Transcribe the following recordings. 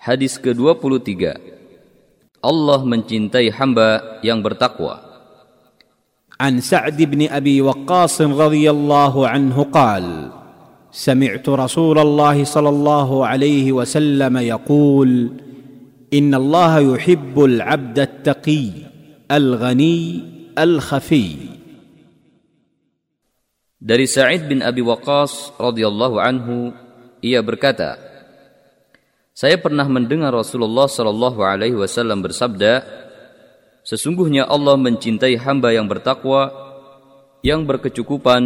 Hadis ke-23 Allah mencintai hamba yang bertakwa. عن سعد بن ابي وقاص رضي الله عنه قال سمعت رسول الله صلى الله عليه وسلم يقول ان الله يحب العبد التقي الغني الخفي Dari Sa'id bin Abi Waqqas radhiyallahu anhu ia berkata Saya pernah mendengar Rasulullah sallallahu alaihi wasallam bersabda Sesungguhnya Allah mencintai hamba yang bertakwa yang berkecukupan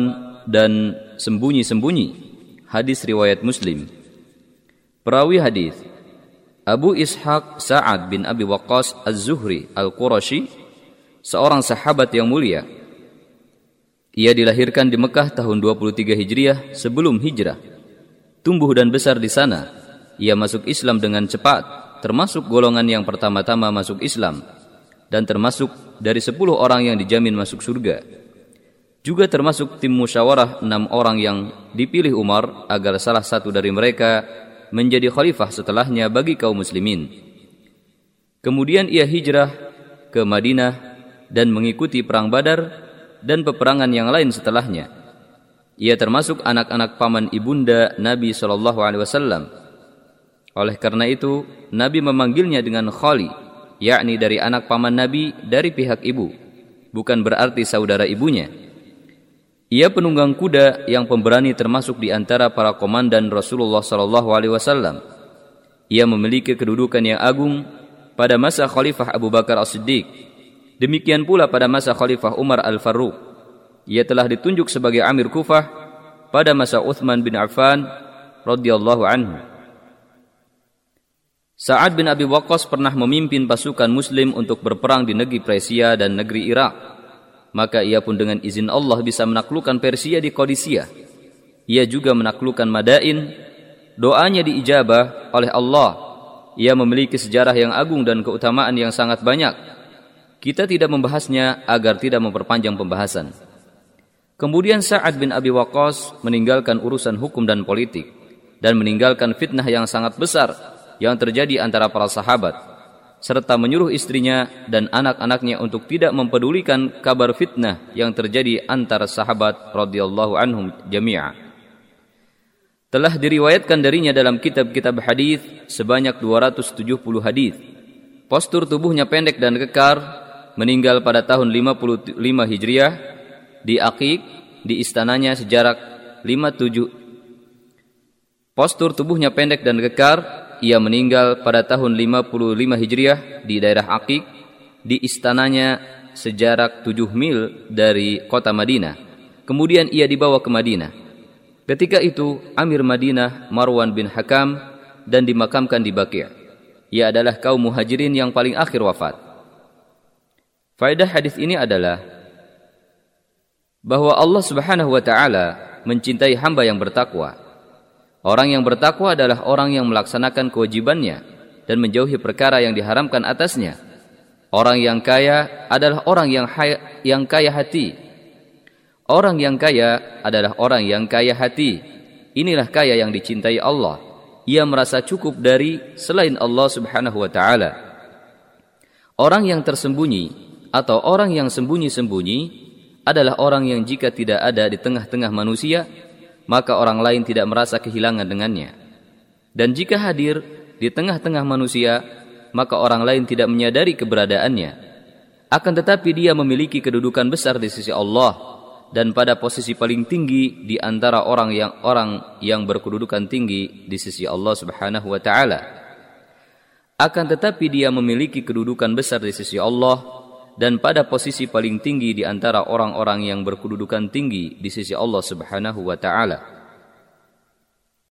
dan sembunyi-sembunyi Hadis riwayat Muslim Perawi hadis Abu Ishaq Sa'ad bin Abi Waqqas Az-Zuhri Al-Qurashi seorang sahabat yang mulia ia dilahirkan di Mekah tahun 23 Hijriah sebelum hijrah. Tumbuh dan besar di sana. Ia masuk Islam dengan cepat, termasuk golongan yang pertama-tama masuk Islam dan termasuk dari 10 orang yang dijamin masuk surga. Juga termasuk tim musyawarah enam orang yang dipilih Umar agar salah satu dari mereka menjadi khalifah setelahnya bagi kaum muslimin. Kemudian ia hijrah ke Madinah dan mengikuti perang Badar dan peperangan yang lain setelahnya. Ia termasuk anak-anak paman ibunda Nabi Wasallam. Oleh karena itu, Nabi memanggilnya dengan Khali, yakni dari anak paman Nabi dari pihak ibu, bukan berarti saudara ibunya. Ia penunggang kuda yang pemberani termasuk di antara para komandan Rasulullah Shallallahu Alaihi Wasallam. Ia memiliki kedudukan yang agung pada masa Khalifah Abu Bakar As-Siddiq Demikian pula pada masa Khalifah Umar Al-Faruq. Ia telah ditunjuk sebagai Amir Kufah pada masa Uthman bin Affan radhiyallahu anhu. Sa'ad bin Abi Waqqas pernah memimpin pasukan muslim untuk berperang di negeri Persia dan negeri Irak. Maka ia pun dengan izin Allah bisa menaklukkan Persia di Qadisiyah. Ia juga menaklukkan Madain. Doanya diijabah oleh Allah. Ia memiliki sejarah yang agung dan keutamaan yang sangat banyak kita tidak membahasnya agar tidak memperpanjang pembahasan. Kemudian Sa'ad bin Abi Waqqas meninggalkan urusan hukum dan politik dan meninggalkan fitnah yang sangat besar yang terjadi antara para sahabat serta menyuruh istrinya dan anak-anaknya untuk tidak mempedulikan kabar fitnah yang terjadi antara sahabat radhiyallahu anhum jami'a. Telah diriwayatkan darinya dalam kitab-kitab hadis sebanyak 270 hadis. Postur tubuhnya pendek dan kekar meninggal pada tahun 55 Hijriah di Aqiq di istananya sejarak 57 Postur tubuhnya pendek dan kekar, ia meninggal pada tahun 55 Hijriah di daerah Aqiq di istananya sejarak 7 mil dari kota Madinah. Kemudian ia dibawa ke Madinah. Ketika itu Amir Madinah Marwan bin Hakam dan dimakamkan di Baqi'. Ia adalah kaum muhajirin yang paling akhir wafat. Faedah hadis ini adalah bahwa Allah Subhanahu wa taala mencintai hamba yang bertakwa. Orang yang bertakwa adalah orang yang melaksanakan kewajibannya dan menjauhi perkara yang diharamkan atasnya. Orang yang kaya adalah orang yang yang kaya hati. Orang yang kaya adalah orang yang kaya hati. Inilah kaya yang dicintai Allah. Ia merasa cukup dari selain Allah Subhanahu wa taala. Orang yang tersembunyi atau orang yang sembunyi-sembunyi adalah orang yang jika tidak ada di tengah-tengah manusia, maka orang lain tidak merasa kehilangan dengannya. Dan jika hadir di tengah-tengah manusia, maka orang lain tidak menyadari keberadaannya. Akan tetapi dia memiliki kedudukan besar di sisi Allah dan pada posisi paling tinggi di antara orang yang orang yang berkedudukan tinggi di sisi Allah Subhanahu wa taala. Akan tetapi dia memiliki kedudukan besar di sisi Allah dan pada posisi paling tinggi di antara orang-orang yang berkedudukan tinggi di sisi Allah Subhanahu wa taala.